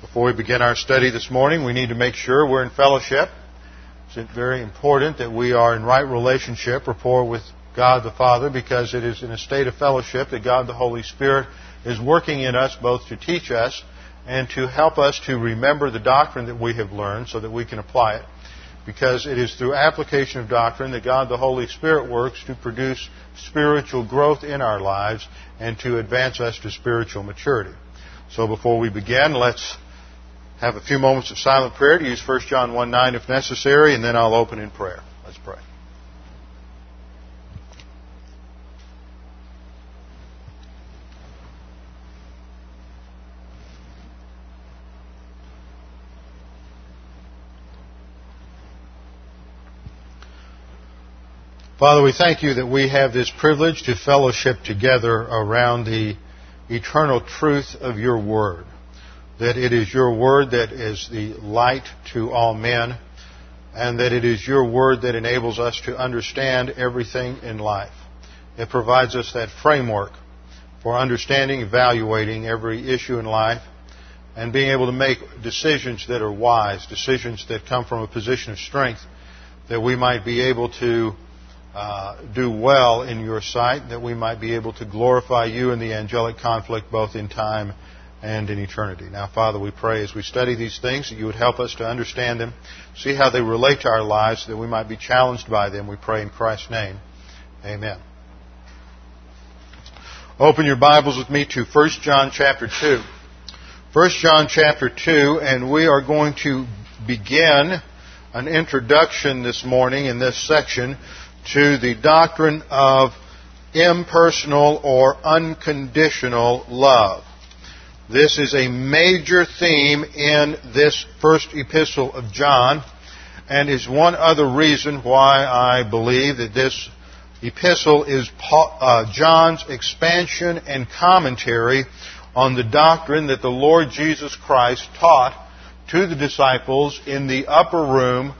Before we begin our study this morning, we need to make sure we're in fellowship. It's very important that we are in right relationship, rapport with God the Father, because it is in a state of fellowship that God the Holy Spirit is working in us both to teach us and to help us to remember the doctrine that we have learned so that we can apply it. Because it is through application of doctrine that God the Holy Spirit works to produce spiritual growth in our lives and to advance us to spiritual maturity. So before we begin, let's have a few moments of silent prayer to use 1 John 1 9 if necessary, and then I'll open in prayer. Let's pray. Father, we thank you that we have this privilege to fellowship together around the eternal truth of your word. That it is your word that is the light to all men, and that it is your word that enables us to understand everything in life. It provides us that framework for understanding, evaluating every issue in life, and being able to make decisions that are wise, decisions that come from a position of strength, that we might be able to uh, do well in your sight, that we might be able to glorify you in the angelic conflict both in time and in eternity. Now, Father, we pray as we study these things that you would help us to understand them, see how they relate to our lives, that we might be challenged by them. We pray in Christ's name. Amen. Open your Bibles with me to 1 John chapter 2. 1 John chapter 2, and we are going to begin an introduction this morning in this section to the doctrine of impersonal or unconditional love. This is a major theme in this first epistle of John, and is one other reason why I believe that this epistle is uh, John's expansion and commentary on the doctrine that the Lord Jesus Christ taught to the disciples in the upper room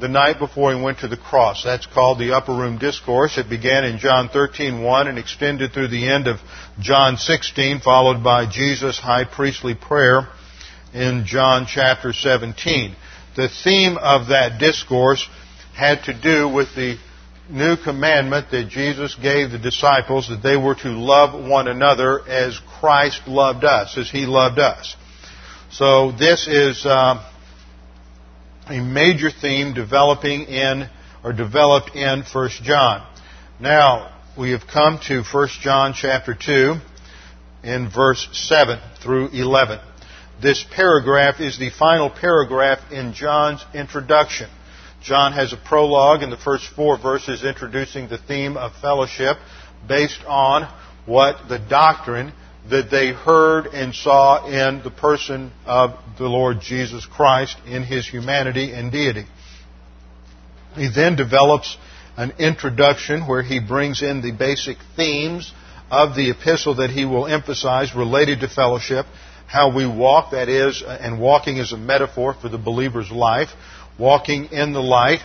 the night before he went to the cross. That's called the Upper Room Discourse. It began in John 13:1 and extended through the end of John 16, followed by Jesus' high priestly prayer in John chapter 17. The theme of that discourse had to do with the new commandment that Jesus gave the disciples that they were to love one another as Christ loved us, as He loved us. So this is uh, a major theme developing in or developed in 1 John. Now, we have come to 1 John chapter 2 in verse 7 through 11. This paragraph is the final paragraph in John's introduction. John has a prologue in the first four verses introducing the theme of fellowship based on what the doctrine that they heard and saw in the person of the Lord Jesus Christ in his humanity and deity. He then develops an introduction where he brings in the basic themes of the epistle that he will emphasize related to fellowship, how we walk, that is, and walking is a metaphor for the believer's life, walking in the light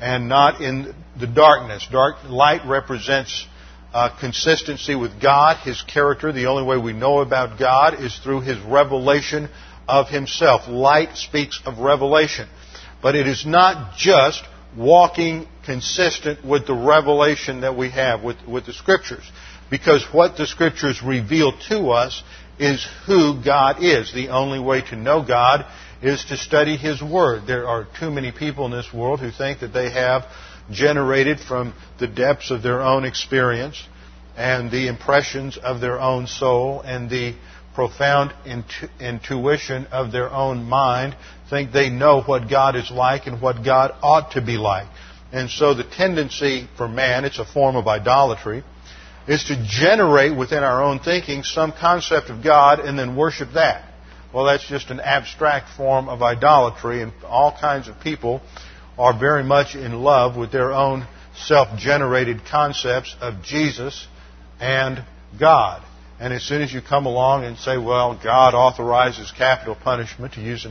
and not in the darkness. Dark light represents uh, consistency with God, His character. The only way we know about God is through His revelation of Himself. Light speaks of revelation. But it is not just walking consistent with the revelation that we have with, with the Scriptures. Because what the Scriptures reveal to us is who God is. The only way to know God is to study His Word. There are too many people in this world who think that they have generated from the depths of their own experience and the impressions of their own soul and the profound intu- intuition of their own mind think they know what God is like and what God ought to be like. And so the tendency for man, it's a form of idolatry, is to generate within our own thinking some concept of God and then worship that. Well, that's just an abstract form of idolatry, and all kinds of people are very much in love with their own self generated concepts of Jesus and God. And as soon as you come along and say, well, God authorizes capital punishment, to use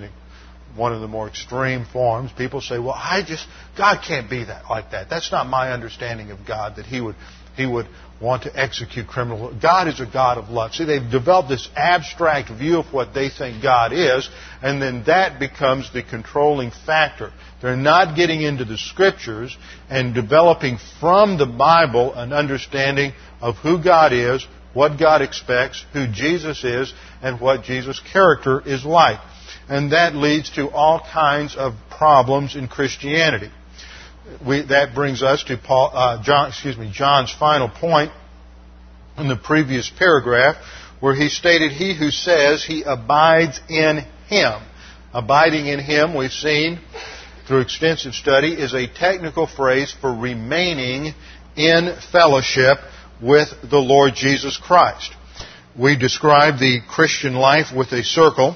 one of the more extreme forms, people say, well, I just, God can't be that like that. That's not my understanding of God, that He would, He would want to execute criminal. God is a God of love. See, they've developed this abstract view of what they think God is, and then that becomes the controlling factor. They're not getting into the scriptures and developing from the Bible an understanding of who God is, what God expects, who Jesus is, and what Jesus' character is like. And that leads to all kinds of problems in Christianity. We, that brings us to Paul, uh, John, excuse me, John's final point in the previous paragraph, where he stated, "He who says he abides in Him." Abiding in Him, we've seen through extensive study, is a technical phrase for remaining in fellowship with the Lord Jesus Christ. We describe the Christian life with a circle.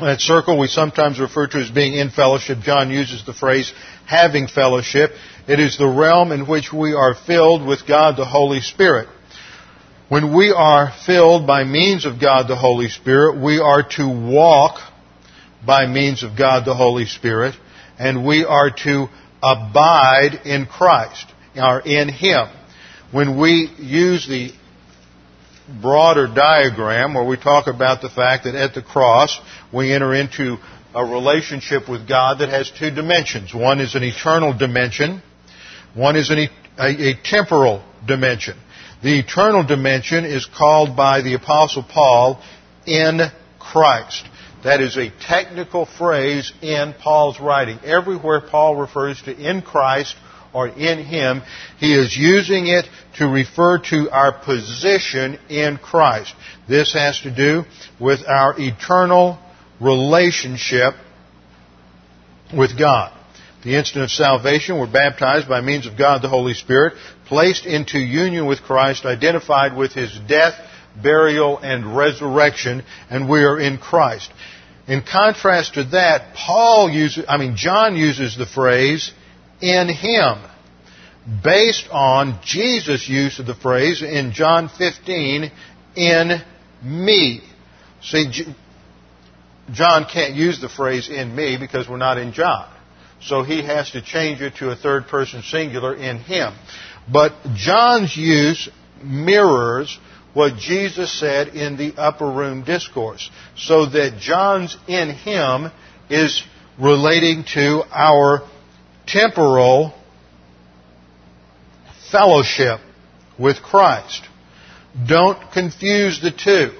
That circle we sometimes refer to as being in fellowship. John uses the phrase having fellowship. It is the realm in which we are filled with God the Holy Spirit. When we are filled by means of God the Holy Spirit, we are to walk by means of God the Holy Spirit, and we are to abide in Christ, or in Him when we use the broader diagram where we talk about the fact that at the cross we enter into a relationship with God that has two dimensions. One is an eternal dimension. One is an, a, a temporal dimension. The eternal dimension is called by the apostle Paul in Christ. That is a technical phrase in Paul's writing. Everywhere Paul refers to in Christ or in Him, He is using it to refer to our position in Christ. This has to do with our eternal relationship with God. The instant of salvation, we're baptized by means of God the Holy Spirit, placed into union with Christ, identified with His death, burial, and resurrection, and we are in Christ. In contrast to that, Paul uses, I mean, John uses the phrase, in him based on Jesus' use of the phrase in John 15, in me. See, John can't use the phrase in me because we're not in John. So he has to change it to a third person singular in him. But John's use mirrors what Jesus said in the upper room discourse. So that John's in him is relating to our temporal fellowship with Christ. Don't confuse the two.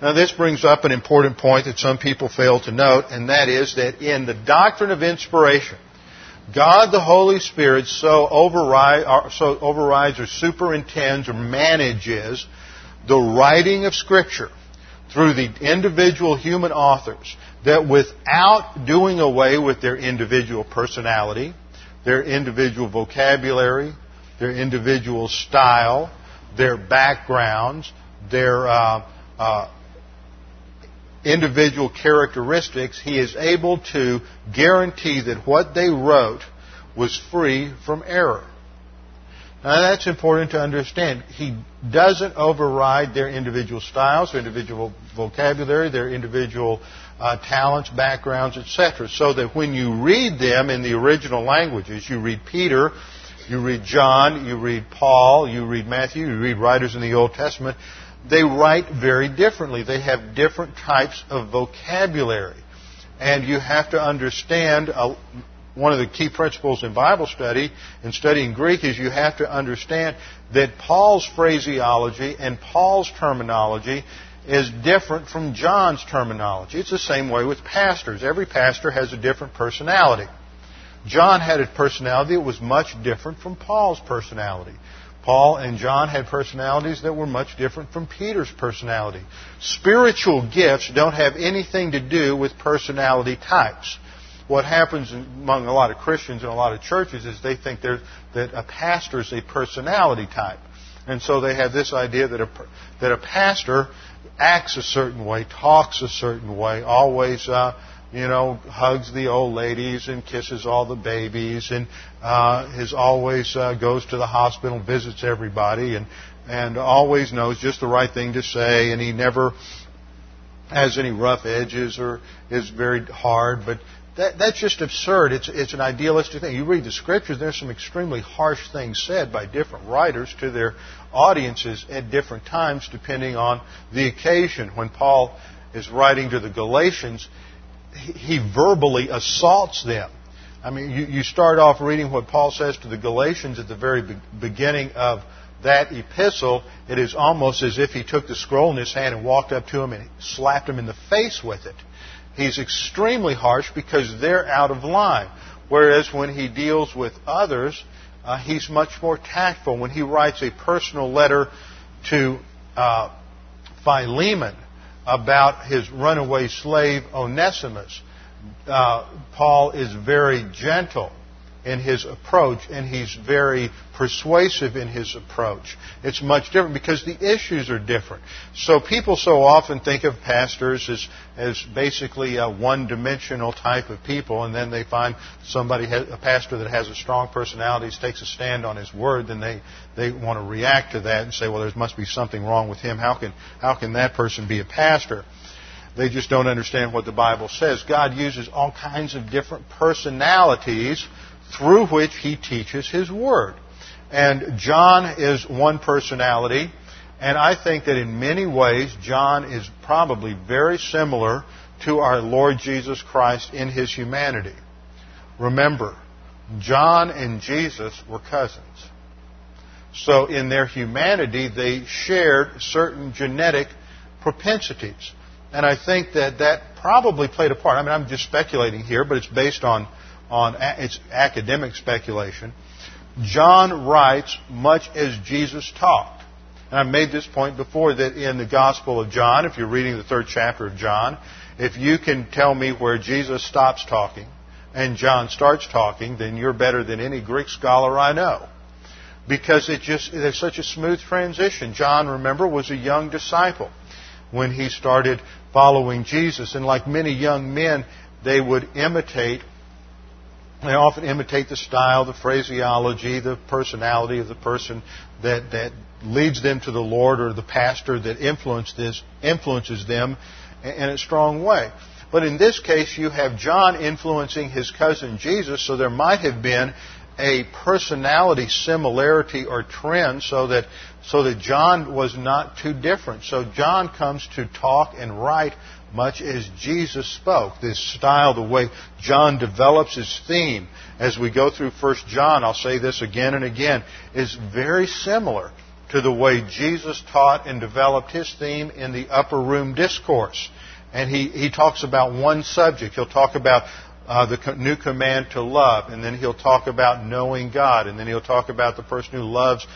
Now this brings up an important point that some people fail to note, and that is that in the doctrine of inspiration, God the Holy Spirit so, override, uh, so overrides or superintends or manages the writing of Scripture through the individual human authors that without doing away with their individual personality, their individual vocabulary, their individual style, their backgrounds, their uh, uh, individual characteristics, he is able to guarantee that what they wrote was free from error. Now that's important to understand. He doesn't override their individual styles, their individual vocabulary, their individual uh, talents, backgrounds, etc. So that when you read them in the original languages, you read Peter you read John, you read Paul, you read Matthew, you read writers in the Old Testament, they write very differently. They have different types of vocabulary. And you have to understand uh, one of the key principles in Bible study and studying Greek is you have to understand that Paul's phraseology and Paul's terminology is different from John's terminology. It's the same way with pastors. Every pastor has a different personality. John had a personality that was much different from Paul's personality. Paul and John had personalities that were much different from Peter's personality. Spiritual gifts don't have anything to do with personality types. What happens among a lot of Christians and a lot of churches is they think that a pastor is a personality type. And so they have this idea that a, that a pastor acts a certain way, talks a certain way, always uh, you know, hugs the old ladies and kisses all the babies, and uh, is always uh, goes to the hospital, visits everybody, and and always knows just the right thing to say, and he never has any rough edges or is very hard, but. That, that's just absurd. It's, it's an idealistic thing. You read the scriptures, there's some extremely harsh things said by different writers to their audiences at different times, depending on the occasion. When Paul is writing to the Galatians, he verbally assaults them. I mean, you, you start off reading what Paul says to the Galatians at the very be- beginning of that epistle. It is almost as if he took the scroll in his hand and walked up to him and slapped him in the face with it. He's extremely harsh because they're out of line. Whereas when he deals with others, uh, he's much more tactful. When he writes a personal letter to uh, Philemon, about his runaway slave Onesimus. Uh, Paul is very gentle in his approach, and he's very persuasive in his approach. It's much different because the issues are different. So people so often think of pastors as, as basically a one-dimensional type of people, and then they find somebody, a pastor that has a strong personality, takes a stand on his word, then they, they want to react to that and say, well, there must be something wrong with him. How can, how can that person be a pastor? They just don't understand what the Bible says. God uses all kinds of different personalities through which he teaches his word. And John is one personality, and I think that in many ways John is probably very similar to our Lord Jesus Christ in his humanity. Remember, John and Jesus were cousins. So in their humanity, they shared certain genetic propensities. And I think that that probably played a part. I mean, I'm just speculating here, but it's based on on its academic speculation. John writes much as Jesus talked. And I've made this point before that in the Gospel of John, if you're reading the third chapter of John, if you can tell me where Jesus stops talking and John starts talking, then you're better than any Greek scholar I know. Because it just, there's such a smooth transition. John, remember, was a young disciple when he started following Jesus. And like many young men, they would imitate they often imitate the style, the phraseology, the personality of the person that, that leads them to the Lord or the pastor that influences, influences them in a strong way. But in this case, you have John influencing his cousin Jesus, so there might have been a personality similarity or trend so that, so that John was not too different. So John comes to talk and write much as Jesus spoke. This style, the way John develops his theme as we go through 1 John, I'll say this again and again, is very similar to the way Jesus taught and developed his theme in the upper room discourse. And he, he talks about one subject. He'll talk about uh, the new command to love, and then he'll talk about knowing God, and then he'll talk about the person who loves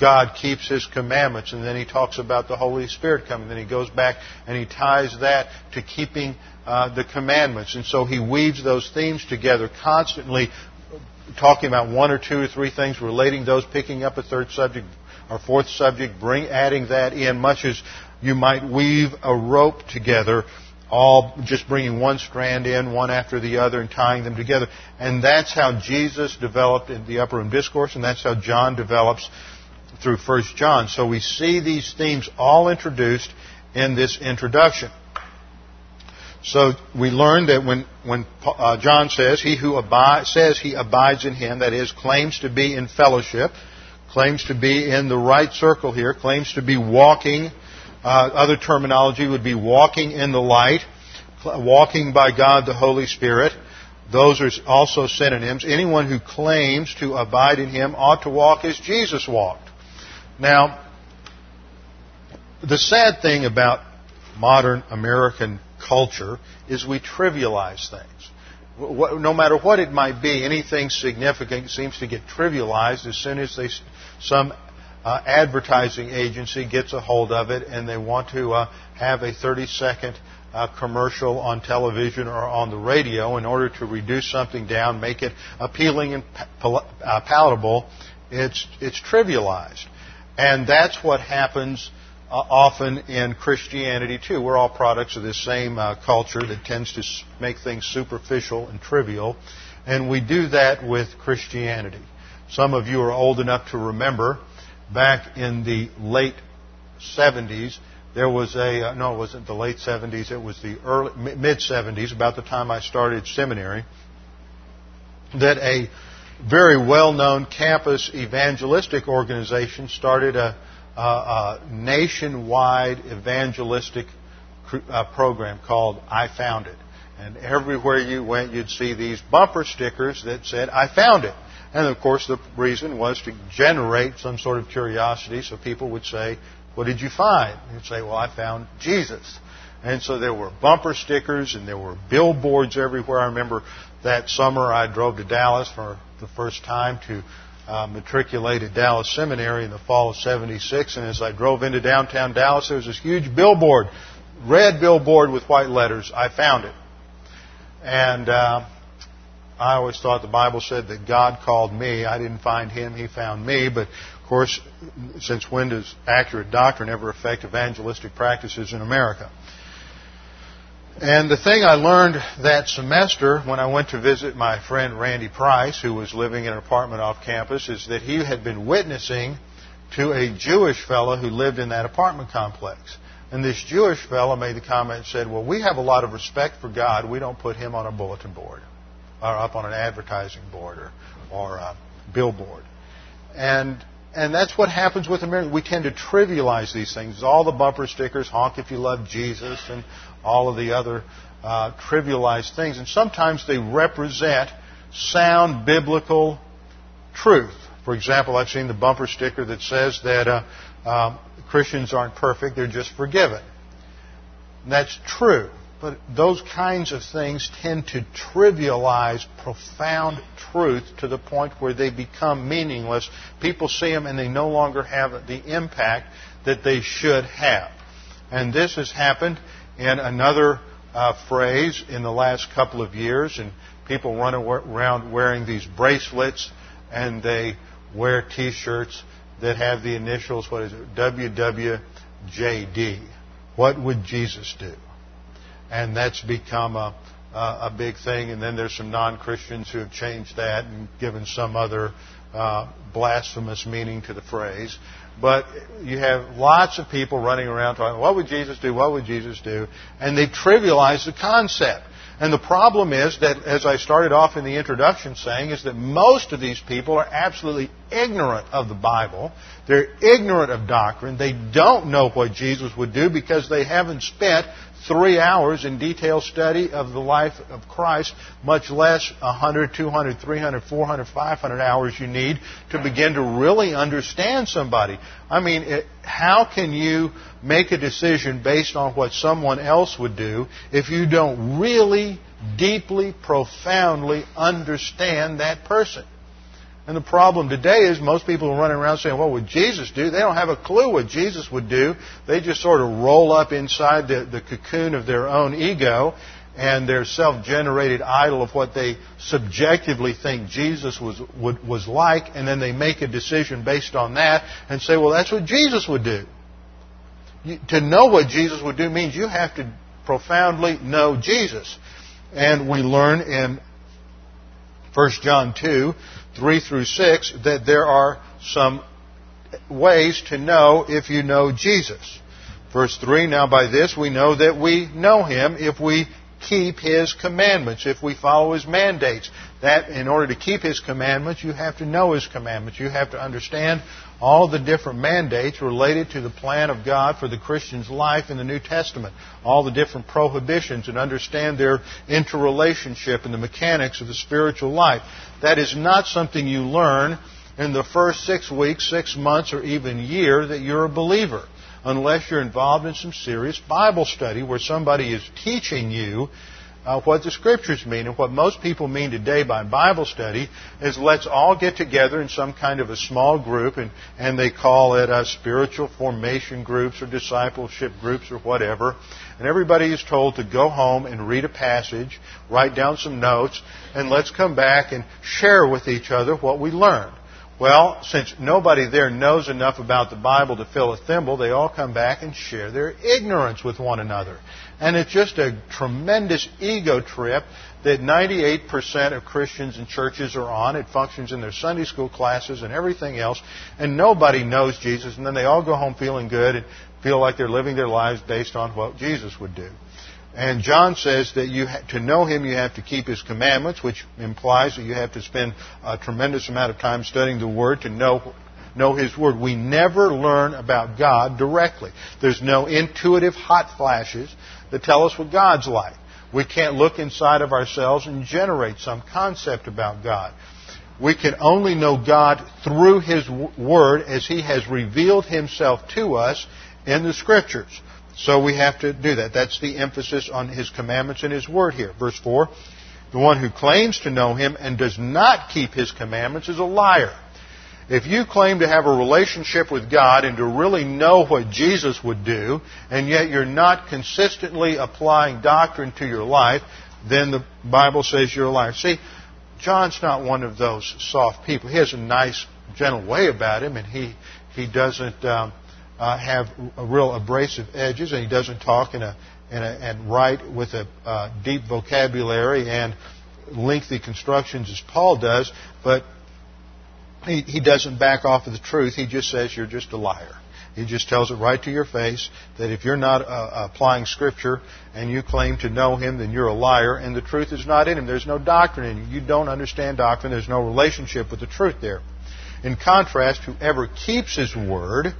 God keeps His commandments, and then he talks about the Holy Spirit coming. Then he goes back and he ties that to keeping uh, the commandments. And so he weaves those themes together constantly, talking about one or two or three things, relating those, picking up a third subject or fourth subject, bring adding that in, much as you might weave a rope together all just bringing one strand in, one after the other, and tying them together. And that's how Jesus developed in the upper room discourse, and that's how John develops through 1 John. So we see these themes all introduced in this introduction. So we learn that when, when uh, John says, he who abides, says he abides in him, that is, claims to be in fellowship, claims to be in the right circle here, claims to be walking, uh, other terminology would be walking in the light, walking by God the Holy Spirit. Those are also synonyms. Anyone who claims to abide in him ought to walk as Jesus walked. Now, the sad thing about modern American culture is we trivialize things. No matter what it might be, anything significant seems to get trivialized as soon as they, some uh, advertising agency gets a hold of it and they want to uh, have a 30 second uh, commercial on television or on the radio in order to reduce something down, make it appealing and pal- uh, palatable. It's, it's trivialized. And that's what happens uh, often in Christianity too. We're all products of this same uh, culture that tends to make things superficial and trivial, and we do that with Christianity. Some of you are old enough to remember back in the late 70s. There was a uh, no, it wasn't the late 70s. It was the early mid 70s, about the time I started seminary. That a very well-known campus evangelistic organization started a a nationwide evangelistic uh, program called I Found It. And everywhere you went, you'd see these bumper stickers that said, I found it. And of course, the reason was to generate some sort of curiosity so people would say, What did you find? And you'd say, Well, I found Jesus. And so there were bumper stickers and there were billboards everywhere. I remember that summer I drove to Dallas for the first time to uh, at Dallas Seminary in the fall of 76. And as I drove into downtown Dallas, there was this huge billboard, red billboard with white letters. I found it. And uh, I always thought the Bible said that God called me. I didn't find him, he found me. But of course, since when does accurate doctrine ever affect evangelistic practices in America? And the thing I learned that semester when I went to visit my friend Randy Price, who was living in an apartment off campus, is that he had been witnessing to a Jewish fellow who lived in that apartment complex. And this Jewish fellow made the comment and said, Well, we have a lot of respect for God. We don't put him on a bulletin board or up on an advertising board or, or a billboard. And and that's what happens with America. We tend to trivialize these things. All the bumper stickers, honk if you love Jesus, and all of the other uh, trivialized things. And sometimes they represent sound biblical truth. For example, I've seen the bumper sticker that says that uh, uh, Christians aren't perfect, they're just forgiven. And that's true. But those kinds of things tend to trivialize profound truth to the point where they become meaningless. People see them and they no longer have the impact that they should have. And this has happened in another uh, phrase in the last couple of years, and people run around wearing these bracelets and they wear t shirts that have the initials, what is it, WWJD. What would Jesus do? and that's become a, a big thing. And then there's some non-Christians who have changed that and given some other uh, blasphemous meaning to the phrase. But you have lots of people running around talking, what would Jesus do? What would Jesus do? And they've trivialized the concept. And the problem is that, as I started off in the introduction saying, is that most of these people are absolutely ignorant of the Bible. They're ignorant of doctrine. They don't know what Jesus would do because they haven't spent three hours in detailed study of the life of Christ, much less 100, 200, 300, 400, 500 hours you need to begin to really understand somebody. I mean, it, how can you make a decision based on what someone else would do if you don't really, deeply, profoundly understand that person? And the problem today is most people are running around saying, what would Jesus do? They don't have a clue what Jesus would do. They just sort of roll up inside the, the cocoon of their own ego and their self-generated idol of what they subjectively think Jesus was, would, was like, and then they make a decision based on that and say, well, that's what Jesus would do. You, to know what Jesus would do means you have to profoundly know Jesus. And we learn in 1 John 2 3 through 6 that there are some ways to know if you know Jesus. Verse 3 Now by this we know that we know him if we keep His commandments, if we follow His mandates. That, in order to keep His commandments, you have to know His commandments. You have to understand all the different mandates related to the plan of God for the Christian's life in the New Testament. All the different prohibitions and understand their interrelationship and the mechanics of the spiritual life. That is not something you learn in the first six weeks, six months, or even year that you're a believer unless you're involved in some serious Bible study where somebody is teaching you uh, what the Scriptures mean. And what most people mean today by Bible study is let's all get together in some kind of a small group, and, and they call it uh, spiritual formation groups or discipleship groups or whatever. And everybody is told to go home and read a passage, write down some notes, and let's come back and share with each other what we learned. Well, since nobody there knows enough about the Bible to fill a thimble, they all come back and share their ignorance with one another. And it's just a tremendous ego trip that 98% of Christians and churches are on. It functions in their Sunday school classes and everything else. And nobody knows Jesus. And then they all go home feeling good and feel like they're living their lives based on what Jesus would do. And John says that you to know him, you have to keep his commandments, which implies that you have to spend a tremendous amount of time studying the Word to know know His Word. We never learn about God directly. There's no intuitive hot flashes that tell us what God's like. We can't look inside of ourselves and generate some concept about God. We can only know God through His Word as He has revealed Himself to us in the Scriptures. So we have to do that. That's the emphasis on His commandments and His Word here. Verse 4 The one who claims to know Him and does not keep His commandments is a liar. If you claim to have a relationship with God and to really know what Jesus would do, and yet you're not consistently applying doctrine to your life, then the Bible says you're a liar. See, John's not one of those soft people. He has a nice, gentle way about him, and he he doesn't um, uh, have real abrasive edges, and he doesn't talk in a, in a and write with a uh, deep vocabulary and lengthy constructions as Paul does. But he, he doesn't back off of the truth. He just says you're just a liar. He just tells it right to your face that if you're not uh, applying Scripture and you claim to know Him, then you're a liar, and the truth is not in Him. There's no doctrine in you. You don't understand doctrine. There's no relationship with the truth there. In contrast, whoever keeps His Word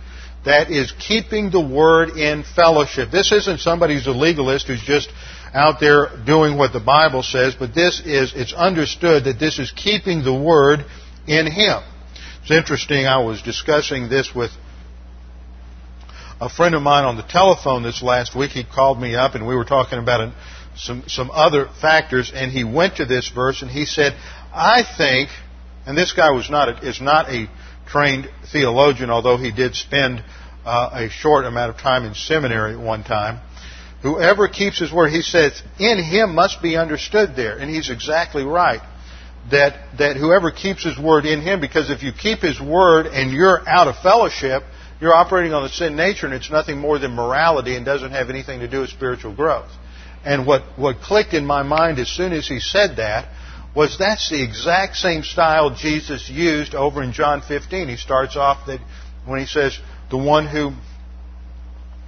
that is keeping the word in fellowship. This isn't somebody who's a legalist who's just out there doing what the Bible says, but this is, it's understood that this is keeping the word in Him. It's interesting, I was discussing this with a friend of mine on the telephone this last week. He called me up and we were talking about some, some other factors and he went to this verse and he said, I think, and this guy was not a, is not a trained theologian, although he did spend uh, a short amount of time in seminary at one time. Whoever keeps his word, he says, in him must be understood there. And he's exactly right. That, that whoever keeps his word in him, because if you keep his word and you're out of fellowship, you're operating on the sin nature and it's nothing more than morality and doesn't have anything to do with spiritual growth. And what, what clicked in my mind as soon as he said that was that's the exact same style Jesus used over in John 15. He starts off that when he says, the one who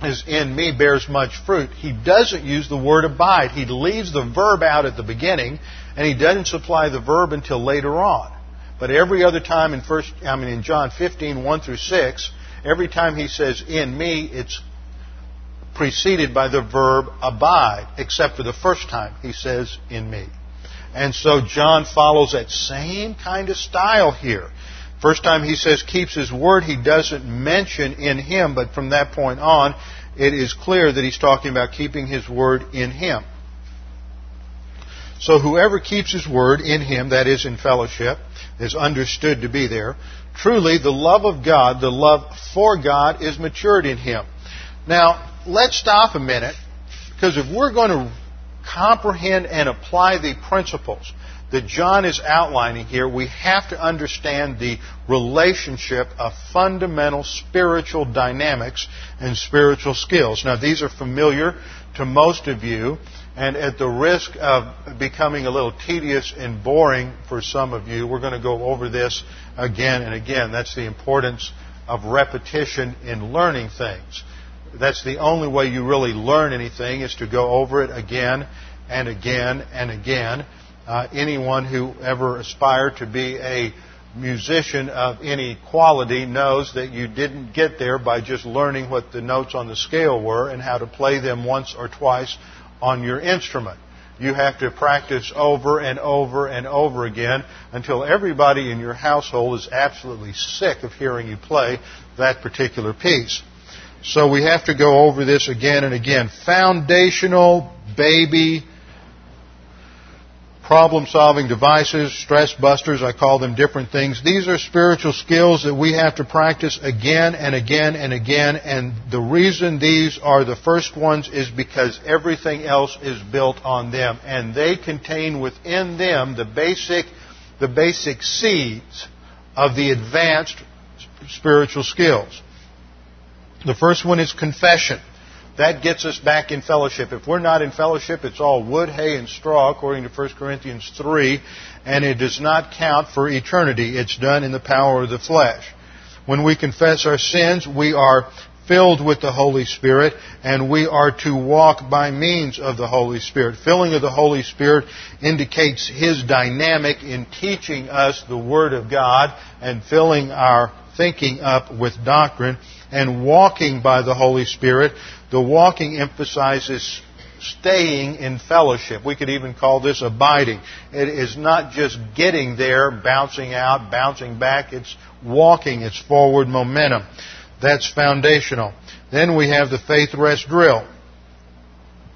is in me bears much fruit. He doesn't use the word abide. He leaves the verb out at the beginning, and he doesn't supply the verb until later on. But every other time in first, I mean in John 15, 1 through 6, every time he says in me, it's preceded by the verb abide, except for the first time he says in me. And so John follows that same kind of style here. First time he says keeps his word, he doesn't mention in him, but from that point on, it is clear that he's talking about keeping his word in him. So whoever keeps his word in him, that is in fellowship, is understood to be there. Truly, the love of God, the love for God, is matured in him. Now, let's stop a minute, because if we're going to comprehend and apply the principles that John is outlining here, we have to understand the relationship of fundamental spiritual dynamics and spiritual skills. Now, these are familiar to most of you, and at the risk of becoming a little tedious and boring for some of you, we're going to go over this again and again. That's the importance of repetition in learning things. That's the only way you really learn anything is to go over it again and again and again. Uh, anyone who ever aspired to be a musician of any quality knows that you didn't get there by just learning what the notes on the scale were and how to play them once or twice on your instrument. You have to practice over and over and over again until everybody in your household is absolutely sick of hearing you play that particular piece. So we have to go over this again and again. Foundational baby problem solving devices, stress busters, I call them different things. These are spiritual skills that we have to practice again and again and again. And the reason these are the first ones is because everything else is built on them. And they contain within them the basic, the basic seeds of the advanced spiritual skills. The first one is confession. That gets us back in fellowship. If we're not in fellowship, it's all wood, hay, and straw, according to 1 Corinthians 3, and it does not count for eternity. It's done in the power of the flesh. When we confess our sins, we are filled with the Holy Spirit, and we are to walk by means of the Holy Spirit. Filling of the Holy Spirit indicates His dynamic in teaching us the Word of God and filling our thinking up with doctrine and walking by the Holy Spirit. The walking emphasizes staying in fellowship. We could even call this abiding. It is not just getting there, bouncing out, bouncing back. It's walking. It's forward momentum. That's foundational. Then we have the faith rest drill,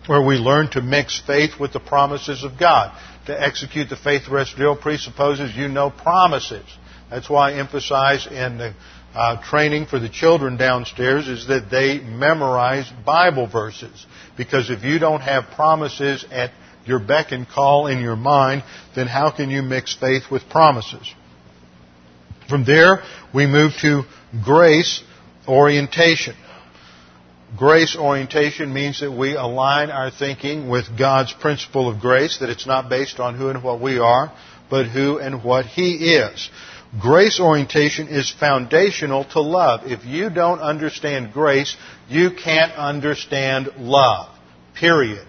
where we learn to mix faith with the promises of God. To execute the faith rest drill presupposes you know promises. That's why I emphasize in the uh, training for the children downstairs is that they memorize Bible verses. Because if you don't have promises at your beck and call in your mind, then how can you mix faith with promises? From there, we move to grace orientation. Grace orientation means that we align our thinking with God's principle of grace, that it's not based on who and what we are, but who and what He is. Grace orientation is foundational to love. If you don't understand grace, you can't understand love. Period.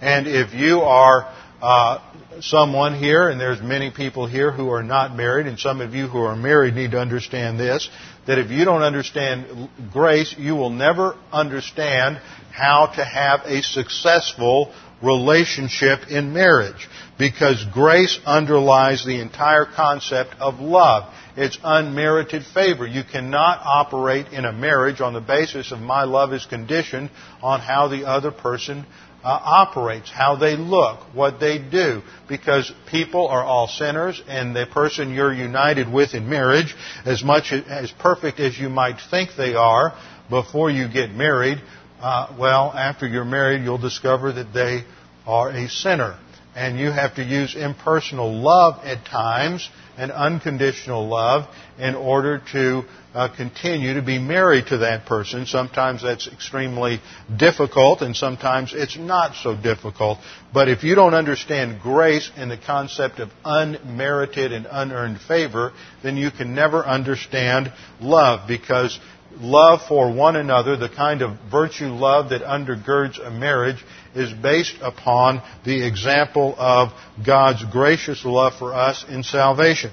And if you are uh, someone here, and there's many people here who are not married, and some of you who are married need to understand this, that if you don't understand grace, you will never understand how to have a successful relationship in marriage because grace underlies the entire concept of love. It's unmerited favor. You cannot operate in a marriage on the basis of my love is conditioned on how the other person uh, operates, how they look, what they do, because people are all sinners, and the person you're united with in marriage, as much as perfect as you might think they are before you get married, uh, well, after you're married, you'll discover that they are a sinner. And you have to use impersonal love at times and unconditional love in order to uh, continue to be married to that person. Sometimes that's extremely difficult and sometimes it's not so difficult. But if you don't understand grace and the concept of unmerited and unearned favor, then you can never understand love because love for one another, the kind of virtue love that undergirds a marriage, is based upon the example of God's gracious love for us in salvation.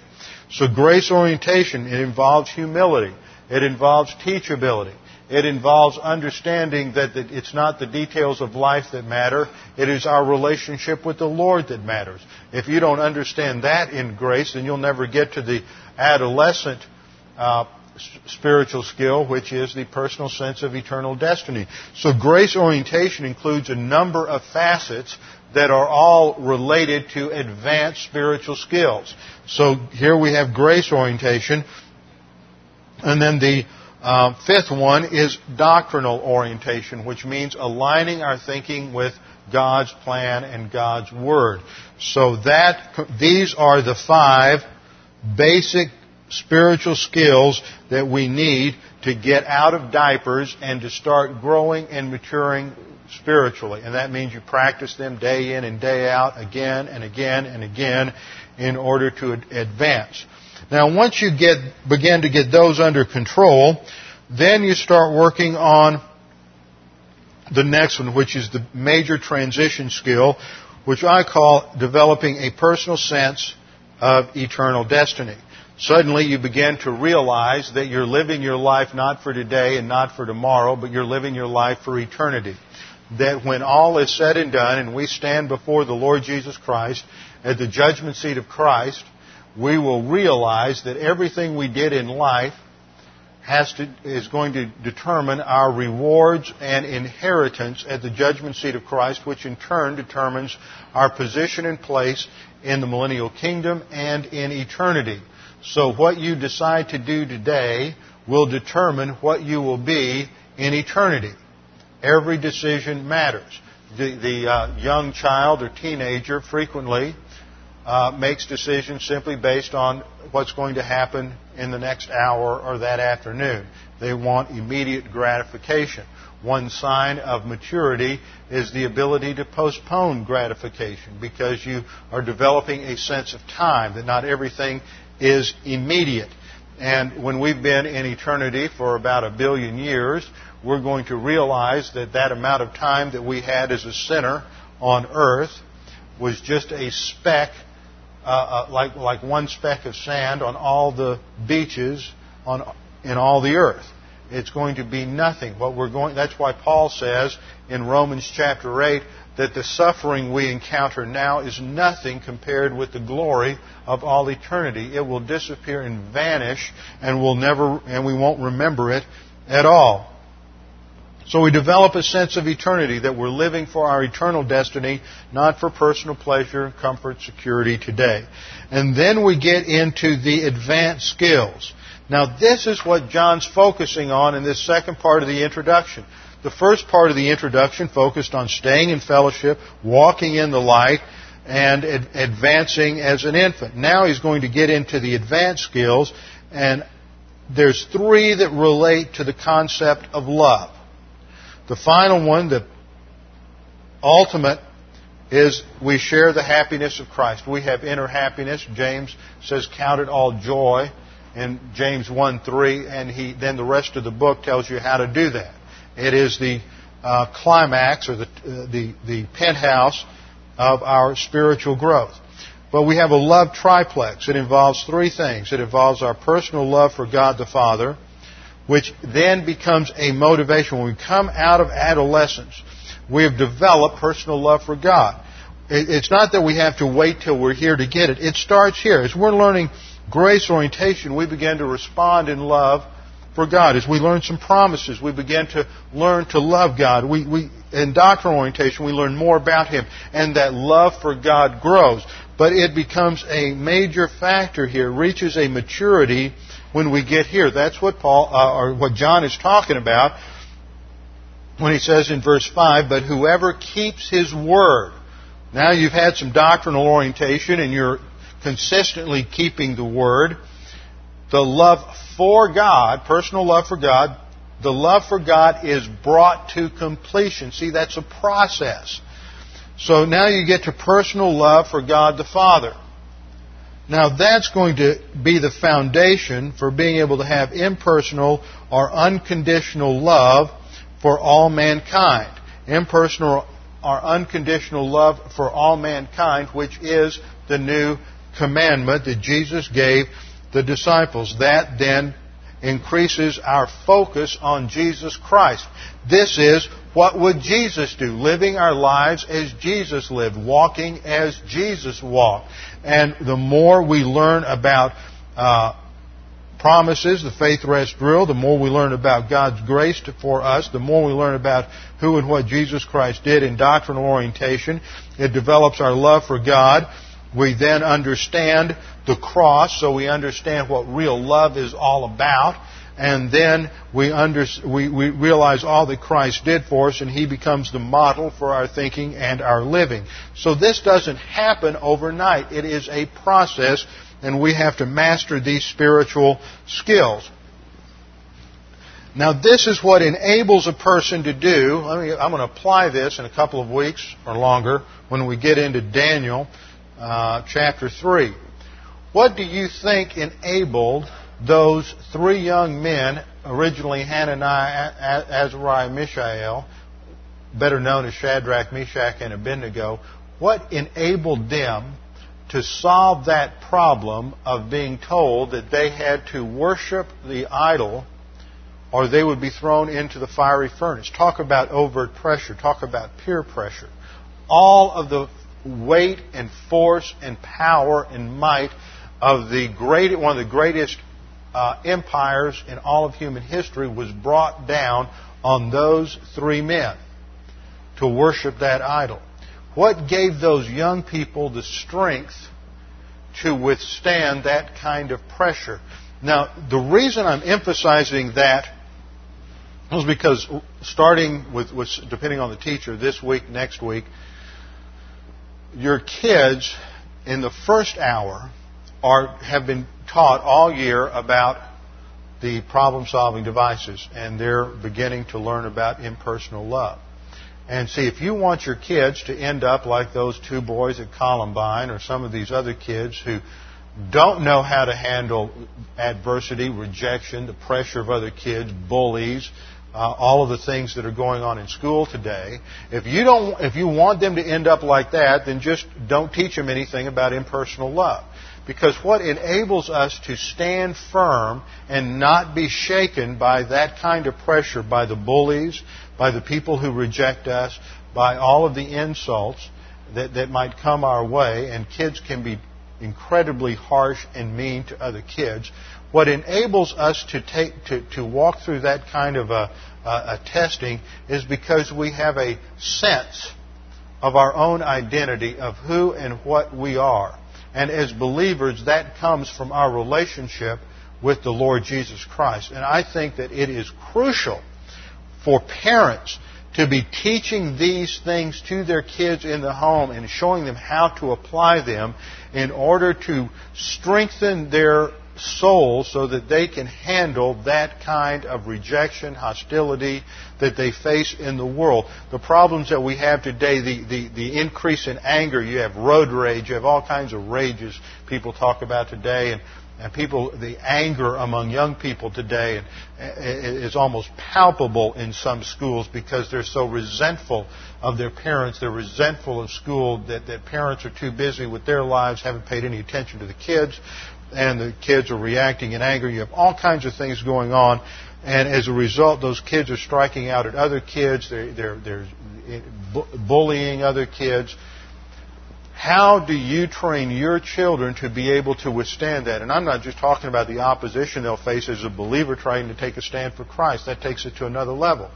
So grace orientation, it involves humility. It involves teachability. It involves understanding that it's not the details of life that matter. It is our relationship with the Lord that matters. If you don't understand that in grace, then you'll never get to the adolescent uh, spiritual skill, which is the personal sense of eternal destiny. So grace orientation includes a number of facets that are all related to advanced spiritual skills. So here we have grace orientation. And then the uh, fifth one is doctrinal orientation, which means aligning our thinking with God's plan and God's Word. So that, these are the five basic spiritual skills that we need to get out of diapers and to start growing and maturing spiritually. And that means you practice them day in and day out, again and again and again, in order to advance. Now, once you get, begin to get those under control, then you start working on the next one, which is the major transition skill, which I call developing a personal sense of eternal destiny. Suddenly you begin to realize that you're living your life not for today and not for tomorrow, but you're living your life for eternity. That when all is said and done and we stand before the Lord Jesus Christ at the judgment seat of Christ, we will realize that everything we did in life has to, is going to determine our rewards and inheritance at the judgment seat of Christ, which in turn determines our position and place in the millennial kingdom and in eternity. So what you decide to do today will determine what you will be in eternity. Every decision matters. The, the uh, young child or teenager frequently uh, makes decisions simply based on what's going to happen in the next hour or that afternoon. They want immediate gratification. One sign of maturity is the ability to postpone gratification because you are developing a sense of time, that not everything is immediate. And when we've been in eternity for about a billion years, we're going to realize that that amount of time that we had as a sinner on earth was just a speck uh, uh, like, like one speck of sand on all the beaches on, in all the earth. It's going to be nothing. What we're going, that's why Paul says in Romans chapter 8 that the suffering we encounter now is nothing compared with the glory of all eternity. It will disappear and vanish and we'll never, and we won't remember it at all. So we develop a sense of eternity that we're living for our eternal destiny, not for personal pleasure, comfort, security today. And then we get into the advanced skills. Now this is what John's focusing on in this second part of the introduction. The first part of the introduction focused on staying in fellowship, walking in the light, and ad- advancing as an infant. Now he's going to get into the advanced skills, and there's three that relate to the concept of love. The final one, the ultimate, is we share the happiness of Christ. We have inner happiness. James says, count it all joy in James 1 3, and he, then the rest of the book tells you how to do that. It is the uh, climax or the, uh, the, the penthouse of our spiritual growth. But we have a love triplex. It involves three things. It involves our personal love for God the Father, which then becomes a motivation. When we come out of adolescence, we have developed personal love for God. It's not that we have to wait till we're here to get it. It starts here. As we're learning grace orientation, we begin to respond in love for God. As we learn some promises, we begin to learn to love God. We, we, in doctrinal orientation, we learn more about Him, and that love for God grows. But it becomes a major factor here, reaches a maturity when we get here. That's what Paul uh, or what John is talking about when he says in verse 5, but whoever keeps his word. Now you've had some doctrinal orientation and you're consistently keeping the word. The love for God, personal love for God, the love for God is brought to completion. See, that's a process. So now you get to personal love for God the Father. Now that's going to be the foundation for being able to have impersonal or unconditional love for all mankind. Impersonal or unconditional love for all mankind, which is the new commandment that Jesus gave the disciples. That then increases our focus on Jesus Christ. This is what would Jesus do? Living our lives as Jesus lived, walking as Jesus walked. And the more we learn about uh, promises, the faith rest drill, the more we learn about God's grace for us, the more we learn about who and what Jesus Christ did in doctrinal orientation, it develops our love for God. We then understand the cross, so we understand what real love is all about and then we, under, we, we realize all that Christ did for us, and He becomes the model for our thinking and our living. So this doesn't happen overnight. It is a process, and we have to master these spiritual skills. Now, this is what enables a person to do. Mean, I'm going to apply this in a couple of weeks or longer when we get into Daniel uh, chapter 3. What do you think enabled those three young men, originally Hananiah, Azariah, Mishael, better known as Shadrach, Meshach, and Abednego, what enabled them to solve that problem of being told that they had to worship the idol or they would be thrown into the fiery furnace. Talk about overt pressure. Talk about peer pressure. All of the weight and force and power and might of the great, one of the greatest uh, empires in all of human history was brought down on those three men to worship that idol. What gave those young people the strength to withstand that kind of pressure? Now, the reason I'm emphasizing that is because starting with, with, depending on the teacher, this week, next week, your kids in the first hour are have been taught all year about the problem solving devices and they're beginning to learn about impersonal love. And see, if you want your kids to end up like those two boys at Columbine or some of these other kids who don't know how to handle adversity, rejection, the pressure of other kids, bullies, uh, all of the things that are going on in school today. If you don't, if you want them to end up like that, then just don't teach them anything about impersonal love. Because what enables us to stand firm and not be shaken by that kind of pressure, by the bullies, by the people who reject us, by all of the insults that, that might come our way, and kids can be incredibly harsh and mean to other kids. What enables us to take to, to walk through that kind of a, a, a testing is because we have a sense of our own identity of who and what we are. And as believers, that comes from our relationship with the Lord Jesus Christ. And I think that it is crucial for parents to be teaching these things to their kids in the home and showing them how to apply them in order to strengthen their soul so that they can handle that kind of rejection, hostility that they face in the world. The problems that we have today, the, the, the increase in anger, you have road rage, you have all kinds of rages people talk about today, and, and people, the anger among young people today is almost palpable in some schools because they're so resentful of their parents. They're resentful of school that, that parents are too busy with their lives, haven't paid any attention to the kids and the kids are reacting in anger. You have all kinds of things going on. And as a result, those kids are striking out at other kids. They're, they're, they're bullying other kids. How do you train your children to be able to withstand that? And I'm not just talking about the opposition they'll face as a believer trying to take a stand for Christ. That takes it to another level.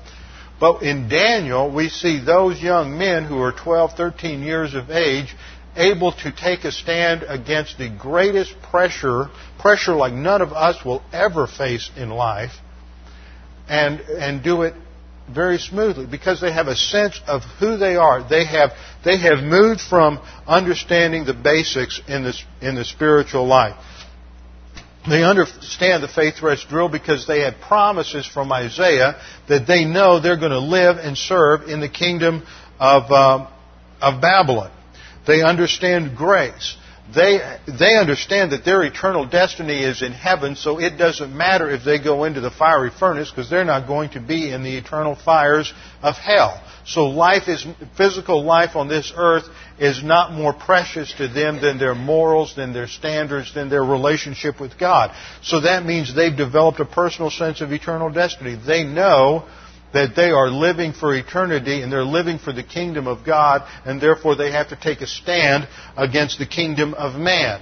But in Daniel, we see those young men who are 12, 13 years of age able to take a stand against the greatest pressure, pressure like none of us will ever face in life, and, and do it very smoothly because they have a sense of who they are. They have, they have moved from understanding the basics in the, in the spiritual life. They understand the faith rest drill because they had promises from Isaiah that they know they're going to live and serve in the kingdom of, uh, of Babylon. They understand grace. They, they understand that their eternal destiny is in heaven, so it doesn't matter if they go into the fiery furnace because they're not going to be in the eternal fires of hell. So life is, physical life on this earth is not more precious to them than their morals, than their standards, than their relationship with God. So that means they've developed a personal sense of eternal destiny. They know that they are living for eternity and they're living for the kingdom of God, and therefore they have to take a stand against the kingdom of man.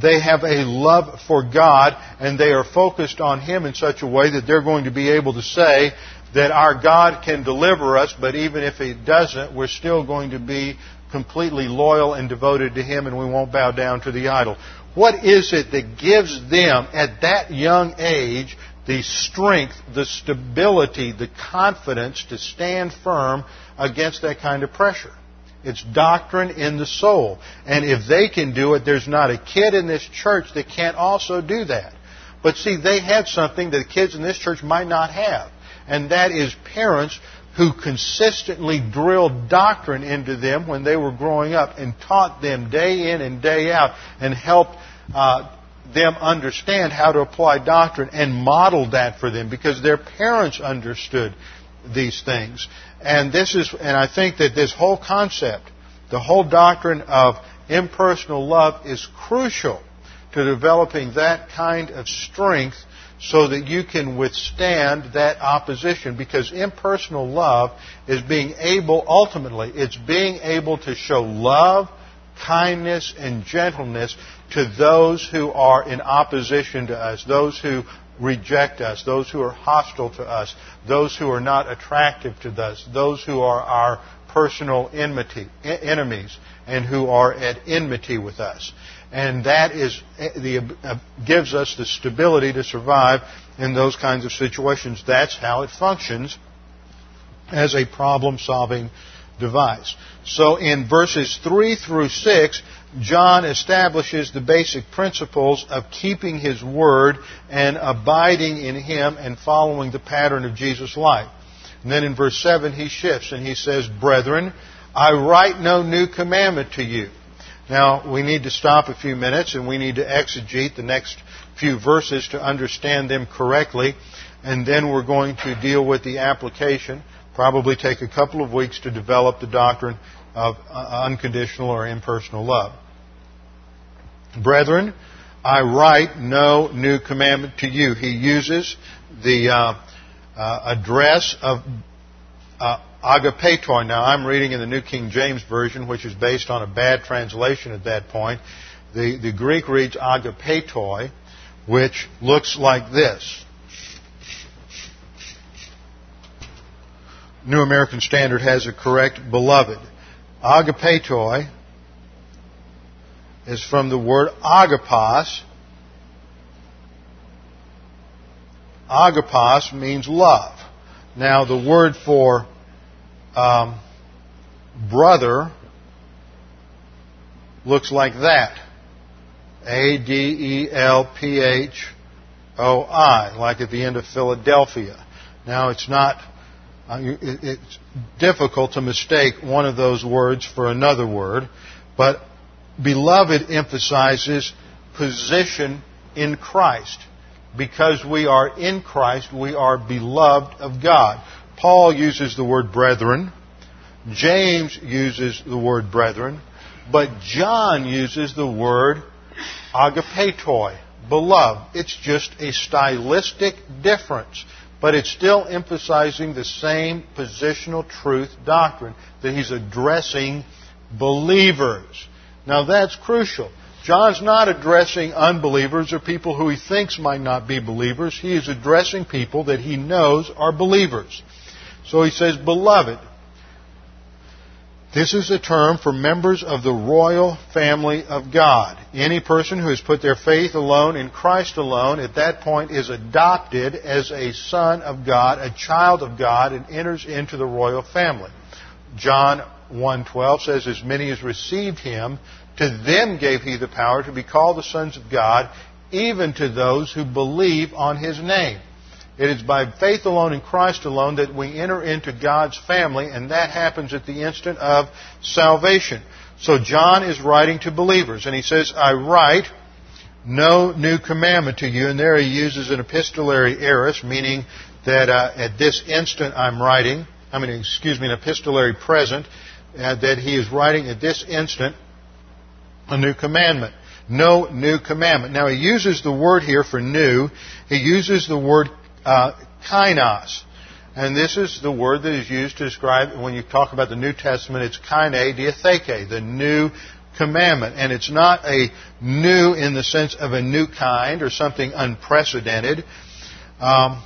They have a love for God and they are focused on Him in such a way that they're going to be able to say that our God can deliver us, but even if He doesn't, we're still going to be completely loyal and devoted to Him and we won't bow down to the idol. What is it that gives them at that young age the strength, the stability, the confidence to stand firm against that kind of pressure. It's doctrine in the soul. And if they can do it, there's not a kid in this church that can't also do that. But see, they had something that kids in this church might not have. And that is parents who consistently drilled doctrine into them when they were growing up and taught them day in and day out and helped uh, them understand how to apply doctrine and model that for them because their parents understood these things. And this is, and I think that this whole concept The whole doctrine of impersonal love is crucial to developing that kind of strength so that you can withstand that opposition because impersonal love is being able, ultimately, it's being able to show love, kindness, and gentleness to those who are in opposition to us, those who reject us, those who are hostile to us, those who are not attractive to us, those who are our personal enmity, enemies, and who are at enmity with us. And that is the, uh, gives us the stability to survive in those kinds of situations. That's how it functions as a problem solving device. So in verses 3 through 6, John establishes the basic principles of keeping his word and abiding in him and following the pattern of Jesus' life. And then in verse 7, he shifts and he says, Brethren, I write no new commandment to you. Now, we need to stop a few minutes and we need to exegete the next few verses to understand them correctly. And then we're going to deal with the application. Probably take a couple of weeks to develop the doctrine of uh, unconditional or impersonal love. Brethren, I write no new commandment to you. He uses the uh, uh, address of uh, agapetoi. Now, I'm reading in the New King James Version, which is based on a bad translation at that point. The, the Greek reads agapetoi, which looks like this. New American Standard has it correct, beloved. Agapetoi is from the word agapos. Agapos means love. Now, the word for um, brother looks like that. A D E L P H O I, like at the end of Philadelphia. Now, it's not, Uh, it's difficult to mistake one of those words for another word, but beloved emphasizes position in Christ. Because we are in Christ, we are beloved of God. Paul uses the word brethren. James uses the word brethren. But John uses the word agapetoi, beloved. It's just a stylistic difference. But it's still emphasizing the same positional truth doctrine that he's addressing believers. Now that's crucial. John's not addressing unbelievers or people who he thinks might not be believers. He is addressing people that he knows are believers. So he says, Beloved. This is a term for members of the royal family of God. Any person who has put their faith alone in Christ alone at that point is adopted as a son of God, a child of God, and enters into the royal family. John 1:12 says, "As many as received him, to them gave he the power to be called the sons of God, even to those who believe on his name." It is by faith alone in Christ alone that we enter into God's family, and that happens at the instant of salvation. So John is writing to believers, and he says, I write no new commandment to you. And there he uses an epistolary aorist, meaning that uh, at this instant I'm writing, I mean, excuse me, an epistolary present, uh, that he is writing at this instant a new commandment. No new commandment. Now he uses the word here for new. He uses the word uh, kainos. And this is the word that is used to describe, when you talk about the New Testament, it's kaine diatheke, the new commandment. And it's not a new in the sense of a new kind or something unprecedented. Um,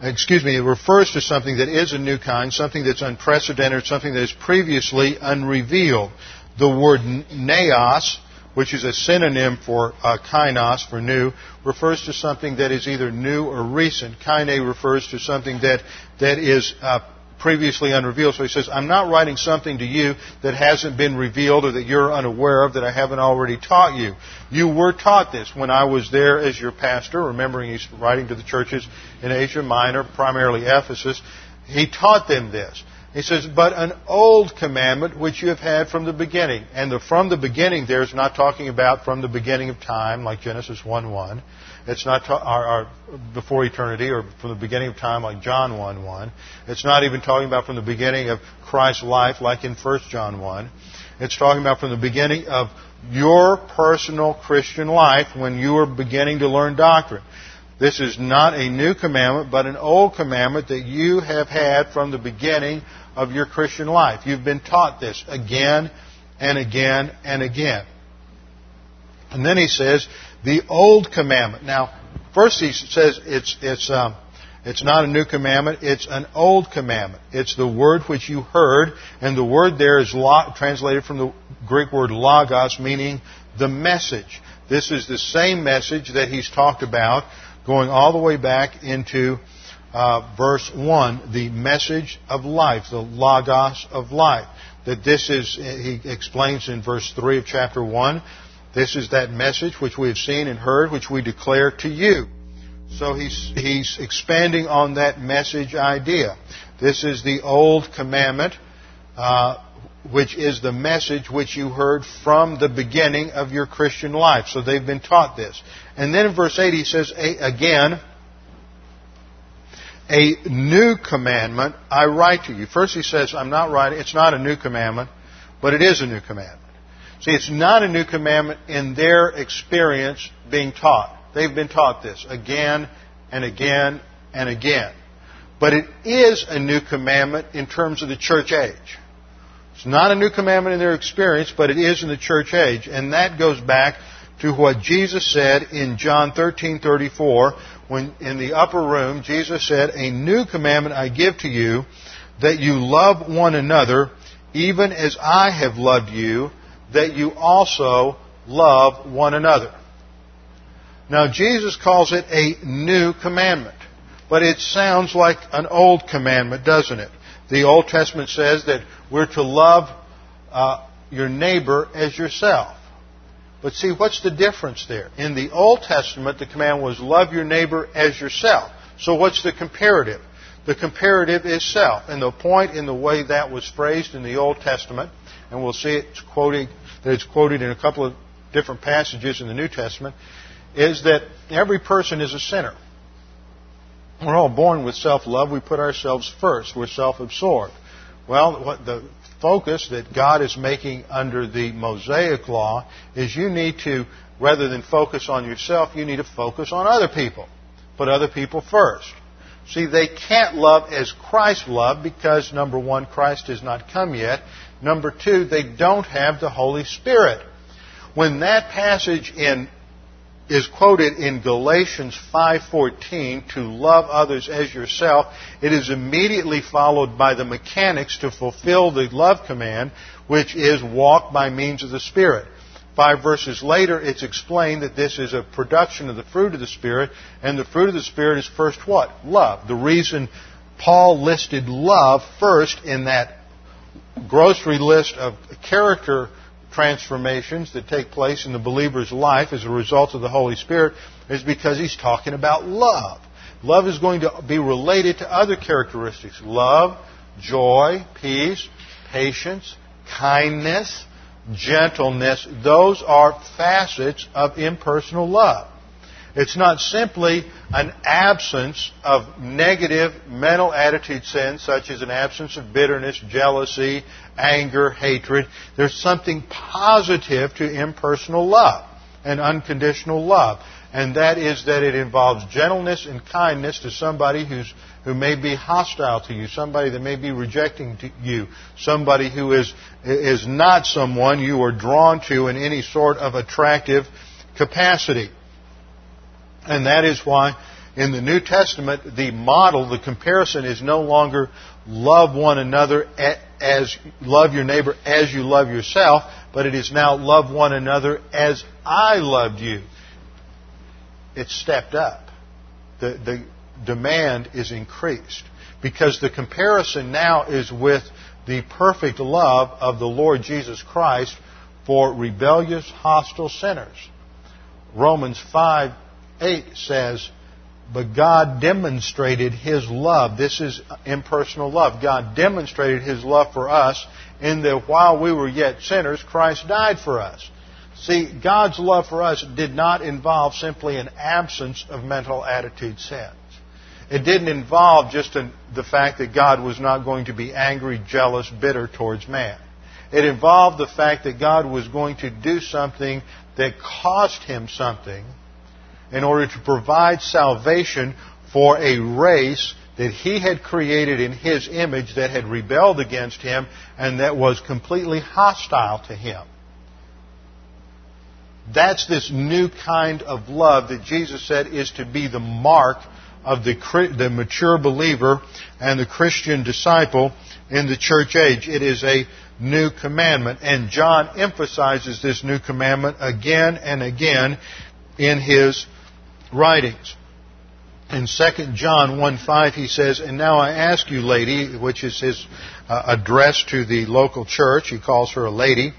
excuse me, it refers to something that is a new kind, something that's unprecedented, something that is previously unrevealed. The word neos which is a synonym for uh, kainos, for new, refers to something that is either new or recent. Kaine refers to something that, that is uh, previously unrevealed. So he says, I'm not writing something to you that hasn't been revealed or that you're unaware of that I haven't already taught you. You were taught this when I was there as your pastor, remembering he's writing to the churches in Asia Minor, primarily Ephesus. He taught them this. He says, but an old commandment which you have had from the beginning. And the from the beginning there is not talking about from the beginning of time, like Genesis 1 1. It's not ta- or, or before eternity or from the beginning of time, like John 1 1. It's not even talking about from the beginning of Christ's life, like in 1 John 1. It's talking about from the beginning of your personal Christian life when you are beginning to learn doctrine. This is not a new commandment, but an old commandment that you have had from the beginning of your Christian life. You've been taught this again and again and again. And then he says, the old commandment. Now, first he says it's, it's, um, it's not a new commandment, it's an old commandment. It's the word which you heard, and the word there is lo- translated from the Greek word logos, meaning the message. This is the same message that he's talked about going all the way back into uh, verse 1, the message of life, the logos of life. That this is, he explains in verse 3 of chapter 1, this is that message which we have seen and heard, which we declare to you. So he's, he's expanding on that message idea. This is the old commandment, uh, which is the message which you heard from the beginning of your Christian life. So they've been taught this. And then in verse 8 he says, again, a new commandment I write to you. First he says, I'm not writing, it's not a new commandment, but it is a new commandment. See, it's not a new commandment in their experience being taught. They've been taught this again and again and again. But it is a new commandment in terms of the church age. It's not a new commandment in their experience, but it is in the church age. And that goes back to what Jesus said in John 13:34 when in the upper room Jesus said, "A new commandment I give to you, that you love one another, even as I have loved you, that you also love one another." Now Jesus calls it a new commandment, but it sounds like an old commandment, doesn't it? The Old Testament says that we're to love uh, your neighbor as yourself. But see, what's the difference there? In the Old Testament, the command was love your neighbor as yourself. So what's the comparative? The comparative is self. And the point in the way that was phrased in the Old Testament, and we'll see it's quoting, that it's quoted in a couple of different passages in the New Testament, is that every person is a sinner. We're all born with self-love. We put ourselves first. We're self-absorbed. Well, what the focus that God is making under the Mosaic law is you need to, rather than focus on yourself, you need to focus on other people. Put other people first. See, they can't love as Christ loved because, number one, Christ has not come yet. Number two, they don't have the Holy Spirit. When that passage in is quoted in Galatians 5:14 to love others as yourself, it is immediately followed by the mechanics to fulfill the love command, which is walk by means of the Spirit. Five verses later, it's explained that this is a production of the fruit of the Spirit, and the fruit of the Spirit is first what? Love. The reason Paul listed love first in that grocery list of character transformations that take place in the believer's life as a result of the Holy Spirit is because he's talking about love. Love is going to be related to other characteristics love, joy, peace, patience, kindness, gentleness. Those are facets of impersonal love. It's not simply an absence of negative mental attitude sins, such as an absence of bitterness, jealousy, anger, hatred. There's something positive to impersonal love and unconditional love. And that is that it involves gentleness and kindness to somebody who's, who may be hostile to you, somebody that may be rejecting you, somebody who is, is not someone you are drawn to in any sort of attractive capacity. And that is why in the New Testament, the model, the comparison is no longer love one another as love your neighbor as you love yourself, but it is now love one another as I loved you. It's stepped up. The, the demand is increased because the comparison now is with the perfect love of the Lord Jesus Christ for rebellious, hostile sinners. Romans 5 8 says, but God demonstrated His love. This is impersonal love. God demonstrated His love for us in that while we were yet sinners, Christ died for us. See, God's love for us did not involve simply an absence of mental attitude sins. It didn't involve just an, the fact that God was not going to be angry, jealous, bitter towards man. It involved the fact that God was going to do something that cost him something in order to provide salvation for a race that he had created in his image that had rebelled against him and that was completely hostile to him. That's this new kind of love that Jesus said is to be the mark of the, the mature believer and the Christian disciple in the church age. It is a new commandment. And John emphasizes this new commandment again and again in his writings. In 2 John 1 5, he says, And now I ask you, lady, which is his uh, address to the local church. He calls her a lady.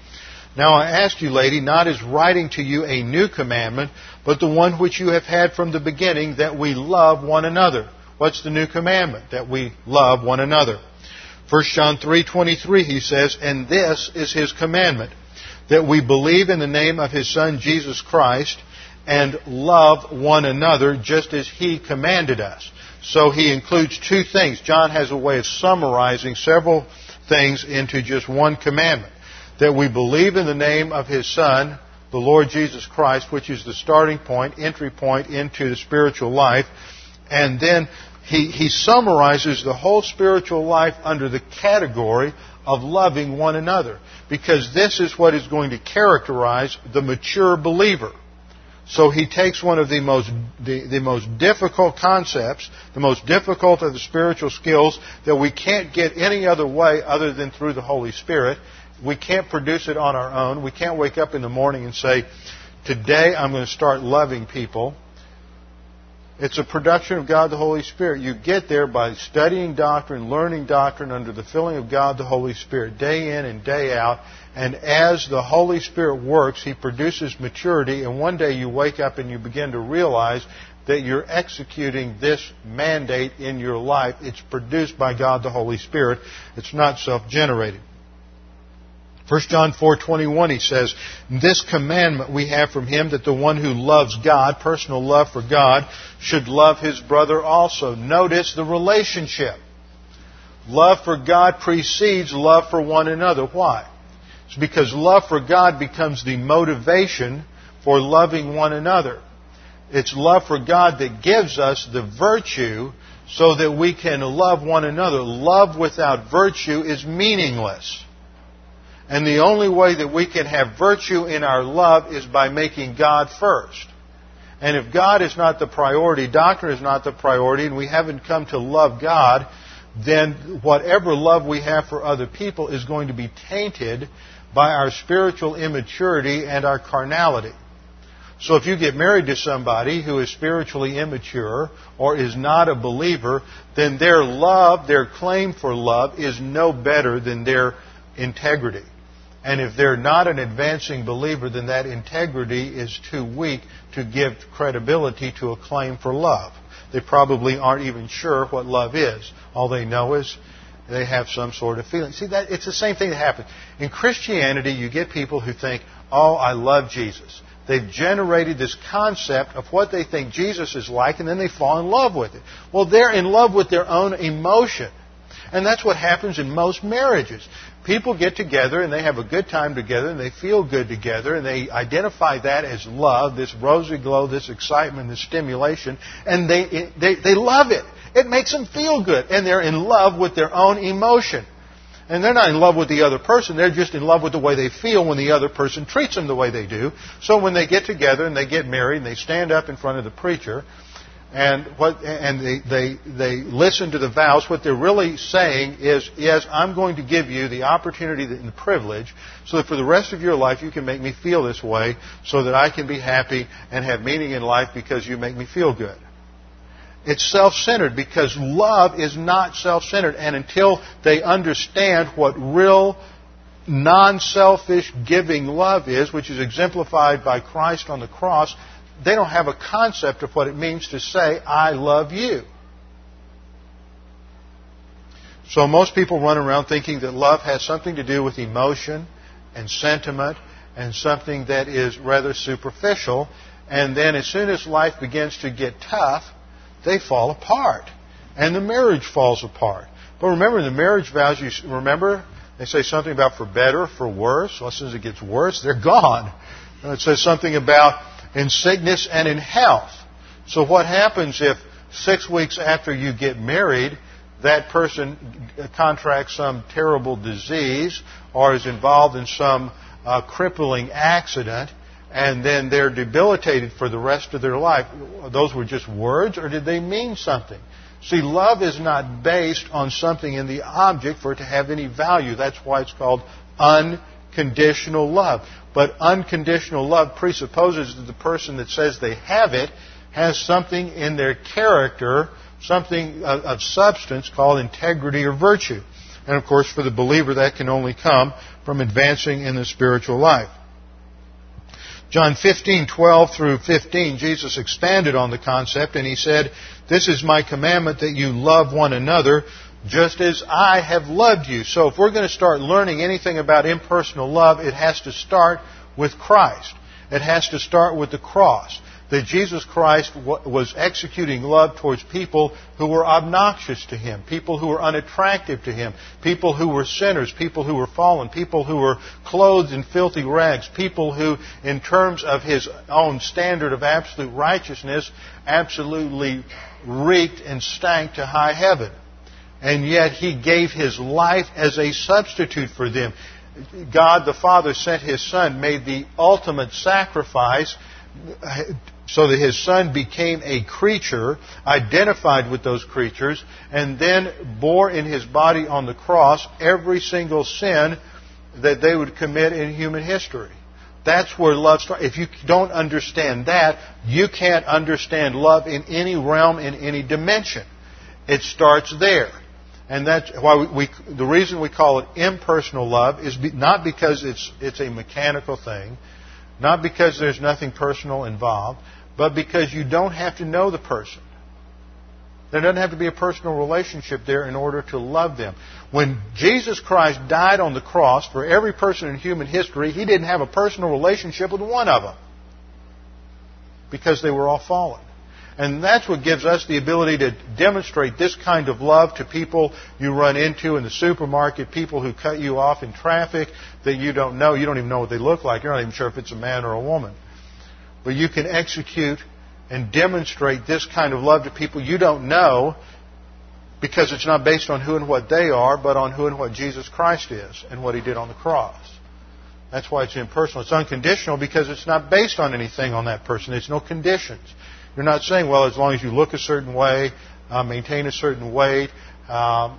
Now I ask you, lady, not as writing to you a new commandment, but the one which you have had from the beginning, that we love one another. What's the new commandment? That we love one another. 1 John 3:23 he says, "And this is his commandment, that we believe in the name of his son Jesus Christ and love one another just as he commanded us." So he includes two things. John has a way of summarizing several things into just one commandment. That we believe in the name of his son, the Lord Jesus Christ, which is the starting point, entry point into the spiritual life, and then he, he summarizes the whole spiritual life under the category of loving one another. Because this is what is going to characterize the mature believer. So he takes one of the most, the, the, most difficult concepts, the most difficult of the spiritual skills that we can't get any other way other than through the Holy Spirit. We can't produce it on our own. We can't wake up in the morning and say, today I'm going to start loving people. It's a production of God the Holy Spirit. You get there by studying doctrine, learning doctrine under the filling of God the Holy Spirit, day in and day out. And as the Holy Spirit works, He produces maturity. And one day you wake up and you begin to realize that you're executing this mandate in your life. It's produced by God the Holy Spirit. It's not self-generated. 1 John 4:21 he says, "This commandment we have from him that the one who loves God, personal love for God, should love his brother also." Notice the relationship. Love for God precedes love for one another. Why? It's because love for God becomes the motivation for loving one another. It's love for God that gives us the virtue so that we can love one another. Love without virtue is meaningless. And the only way that we can have virtue in our love is by making God first. And if God is not the priority, doctrine is not the priority, and we haven't come to love God, then whatever love we have for other people is going to be tainted by our spiritual immaturity and our carnality. So if you get married to somebody who is spiritually immature or is not a believer, then their love, their claim for love, is no better than their integrity. And if they're not an advancing believer, then that integrity is too weak to give credibility to a claim for love. They probably aren't even sure what love is. All they know is they have some sort of feeling. See, that it's the same thing that happens in Christianity. You get people who think, "Oh, I love Jesus." They've generated this concept of what they think Jesus is like, and then they fall in love with it. Well, they're in love with their own emotion. And that's what happens in most marriages. People get together and they have a good time together and they feel good together and they identify that as love, this rosy glow, this excitement, this stimulation, and they, they, they love it. It makes them feel good and they're in love with their own emotion. And they're not in love with the other person, they're just in love with the way they feel when the other person treats them the way they do. So when they get together and they get married and they stand up in front of the preacher, and what and they, they they listen to the vows. What they're really saying is yes i'm going to give you the opportunity and the privilege so that for the rest of your life you can make me feel this way so that i can be happy and have meaning in life because you make me feel good. It's self-centered because love is not self-centered. And until they understand what real non-selfish giving love is which is exemplified by christ on the cross they don't have a concept of what it means to say, I love you. So most people run around thinking that love has something to do with emotion and sentiment and something that is rather superficial. And then as soon as life begins to get tough, they fall apart. And the marriage falls apart. But remember, the marriage vows, you remember, they say something about for better, for worse. Well, as soon as it gets worse, they're gone. And it says something about in sickness and in health. So what happens if six weeks after you get married, that person contracts some terrible disease or is involved in some uh, crippling accident and then they're debilitated for the rest of their life. Those were just words or did they mean something? See, love is not based on something in the object for it to have any value. That's why it's called unconditional love. But unconditional love presupposes that the person that says they have it has something in their character, something of, substance called integrity or virtue. And of course, for the believer, that can only come from advancing in the spiritual life. John 15:12 through 15, Jesus expanded on the concept and he said, "This is my commandment that you love one another just as I have loved you." So if we're going to start learning anything about impersonal love, it has to start with Christ. It has to start with the cross that Jesus Christ was executing love towards people who were obnoxious to Him, people who were unattractive to Him, people who were sinners, people who were fallen, people who were clothed in filthy rags, people who, in terms of His own standard of absolute righteousness, absolutely reeked and stank to high heaven. And yet He gave His life as a substitute for them. God the Father sent His Son, made the ultimate sacrifice so that his son became a creature, identified with those creatures, and then bore in his body on the cross every single sin that they would commit in human history. That's where love starts. If you don't understand that, you can't understand love in any realm, in any dimension. It starts there. And that's why we, the reason we call it impersonal love is be, not because it's, it's a mechanical thing, not because there's nothing personal involved, but because you don't have to know the person. There doesn't have to be a personal relationship there in order to love them. When Jesus Christ died on the cross for every person in human history, he didn't have a personal relationship with one of them because they were all fallen. And that's what gives us the ability to demonstrate this kind of love to people you run into in the supermarket, people who cut you off in traffic that you don't know. You don't even know what they look like. You're not even sure if it's a man or a woman But you can execute and demonstrate this kind of love to people you don't know because it's not based on who and what they are, but on who and what Jesus Christ is and what He did on the cross. That's why it's impersonal. It's unconditional because it's not based on anything on that person. There's no conditions. You're not saying, well, as long as you look a certain way, uh, maintain a certain weight, um,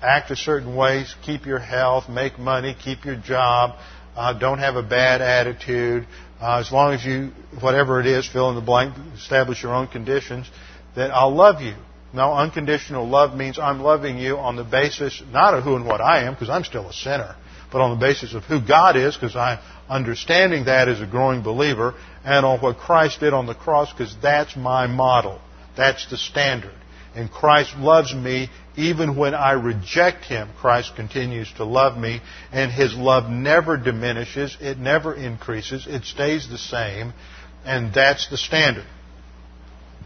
act a certain way, keep your health, make money, keep your job, uh, don't have a bad attitude, uh, as long as you, whatever it is, fill in the blank, establish your own conditions, that I'll love you. No, unconditional love means I'm loving you on the basis not of who and what I am, because I'm still a sinner, but on the basis of who God is, because I'm understanding that as a growing believer, and on what Christ did on the cross, because that's my model. That's the standard. And Christ loves me even when I reject Him. Christ continues to love me, and His love never diminishes, it never increases, it stays the same, and that's the standard.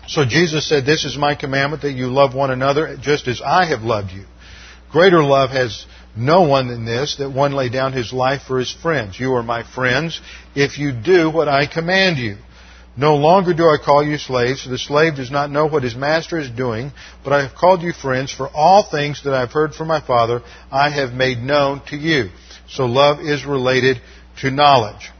So Jesus said, This is my commandment that you love one another just as I have loved you. Greater love has no one than this, that one lay down his life for his friends. You are my friends if you do what I command you. No longer do I call you slaves, for the slave does not know what his master is doing, but I have called you friends, for all things that I have heard from my Father I have made known to you. So love is related to knowledge,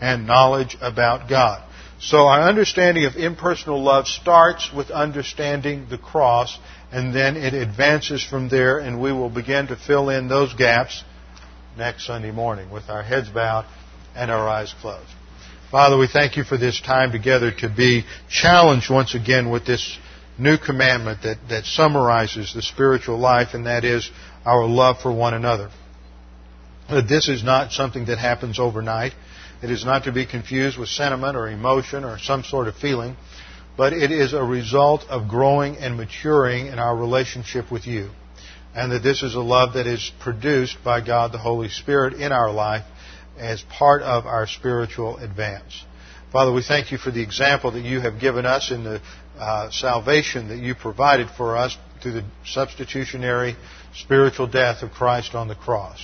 and knowledge about God. So our understanding of impersonal love starts with understanding the cross, and then it advances from there, and we will begin to fill in those gaps next Sunday morning with our heads bowed and our eyes closed. Father, we thank you for this time together to be challenged once again with this new commandment that, that summarizes the spiritual life, and that is our love for one another. This is not something that happens overnight. It is not to be confused with sentiment or emotion or some sort of feeling, but it is a result of growing and maturing in our relationship with you. And that this is a love that is produced by God the Holy Spirit in our life as part of our spiritual advance. Father, we thank you for the example that you have given us in the uh, salvation that you provided for us through the substitutionary spiritual death of Christ on the cross.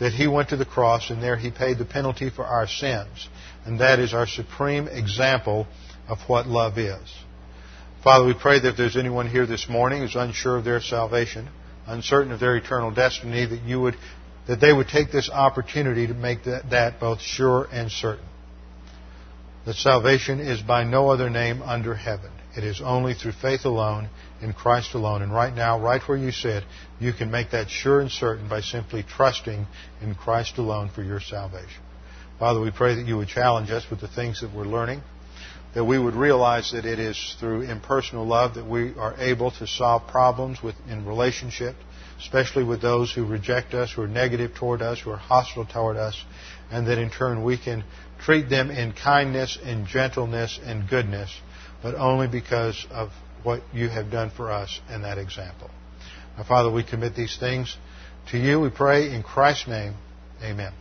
That he went to the cross and there he paid the penalty for our sins. And that is our supreme example of what love is. Father, we pray that if there's anyone here this morning who's unsure of their salvation, uncertain of their eternal destiny, that you would that they would take this opportunity to make that, that both sure and certain. That salvation is by no other name under heaven. It is only through faith alone, in Christ alone. And right now, right where you sit, you can make that sure and certain by simply trusting in Christ alone for your salvation. Father, we pray that you would challenge us with the things that we're learning, that we would realize that it is through impersonal love that we are able to solve problems in relationship, especially with those who reject us, who are negative toward us, who are hostile toward us, and that in turn we can treat them in kindness and gentleness and goodness, but only because of what you have done for us in that example. Now, Father, we commit these things to you. We pray in Christ's name. Amen.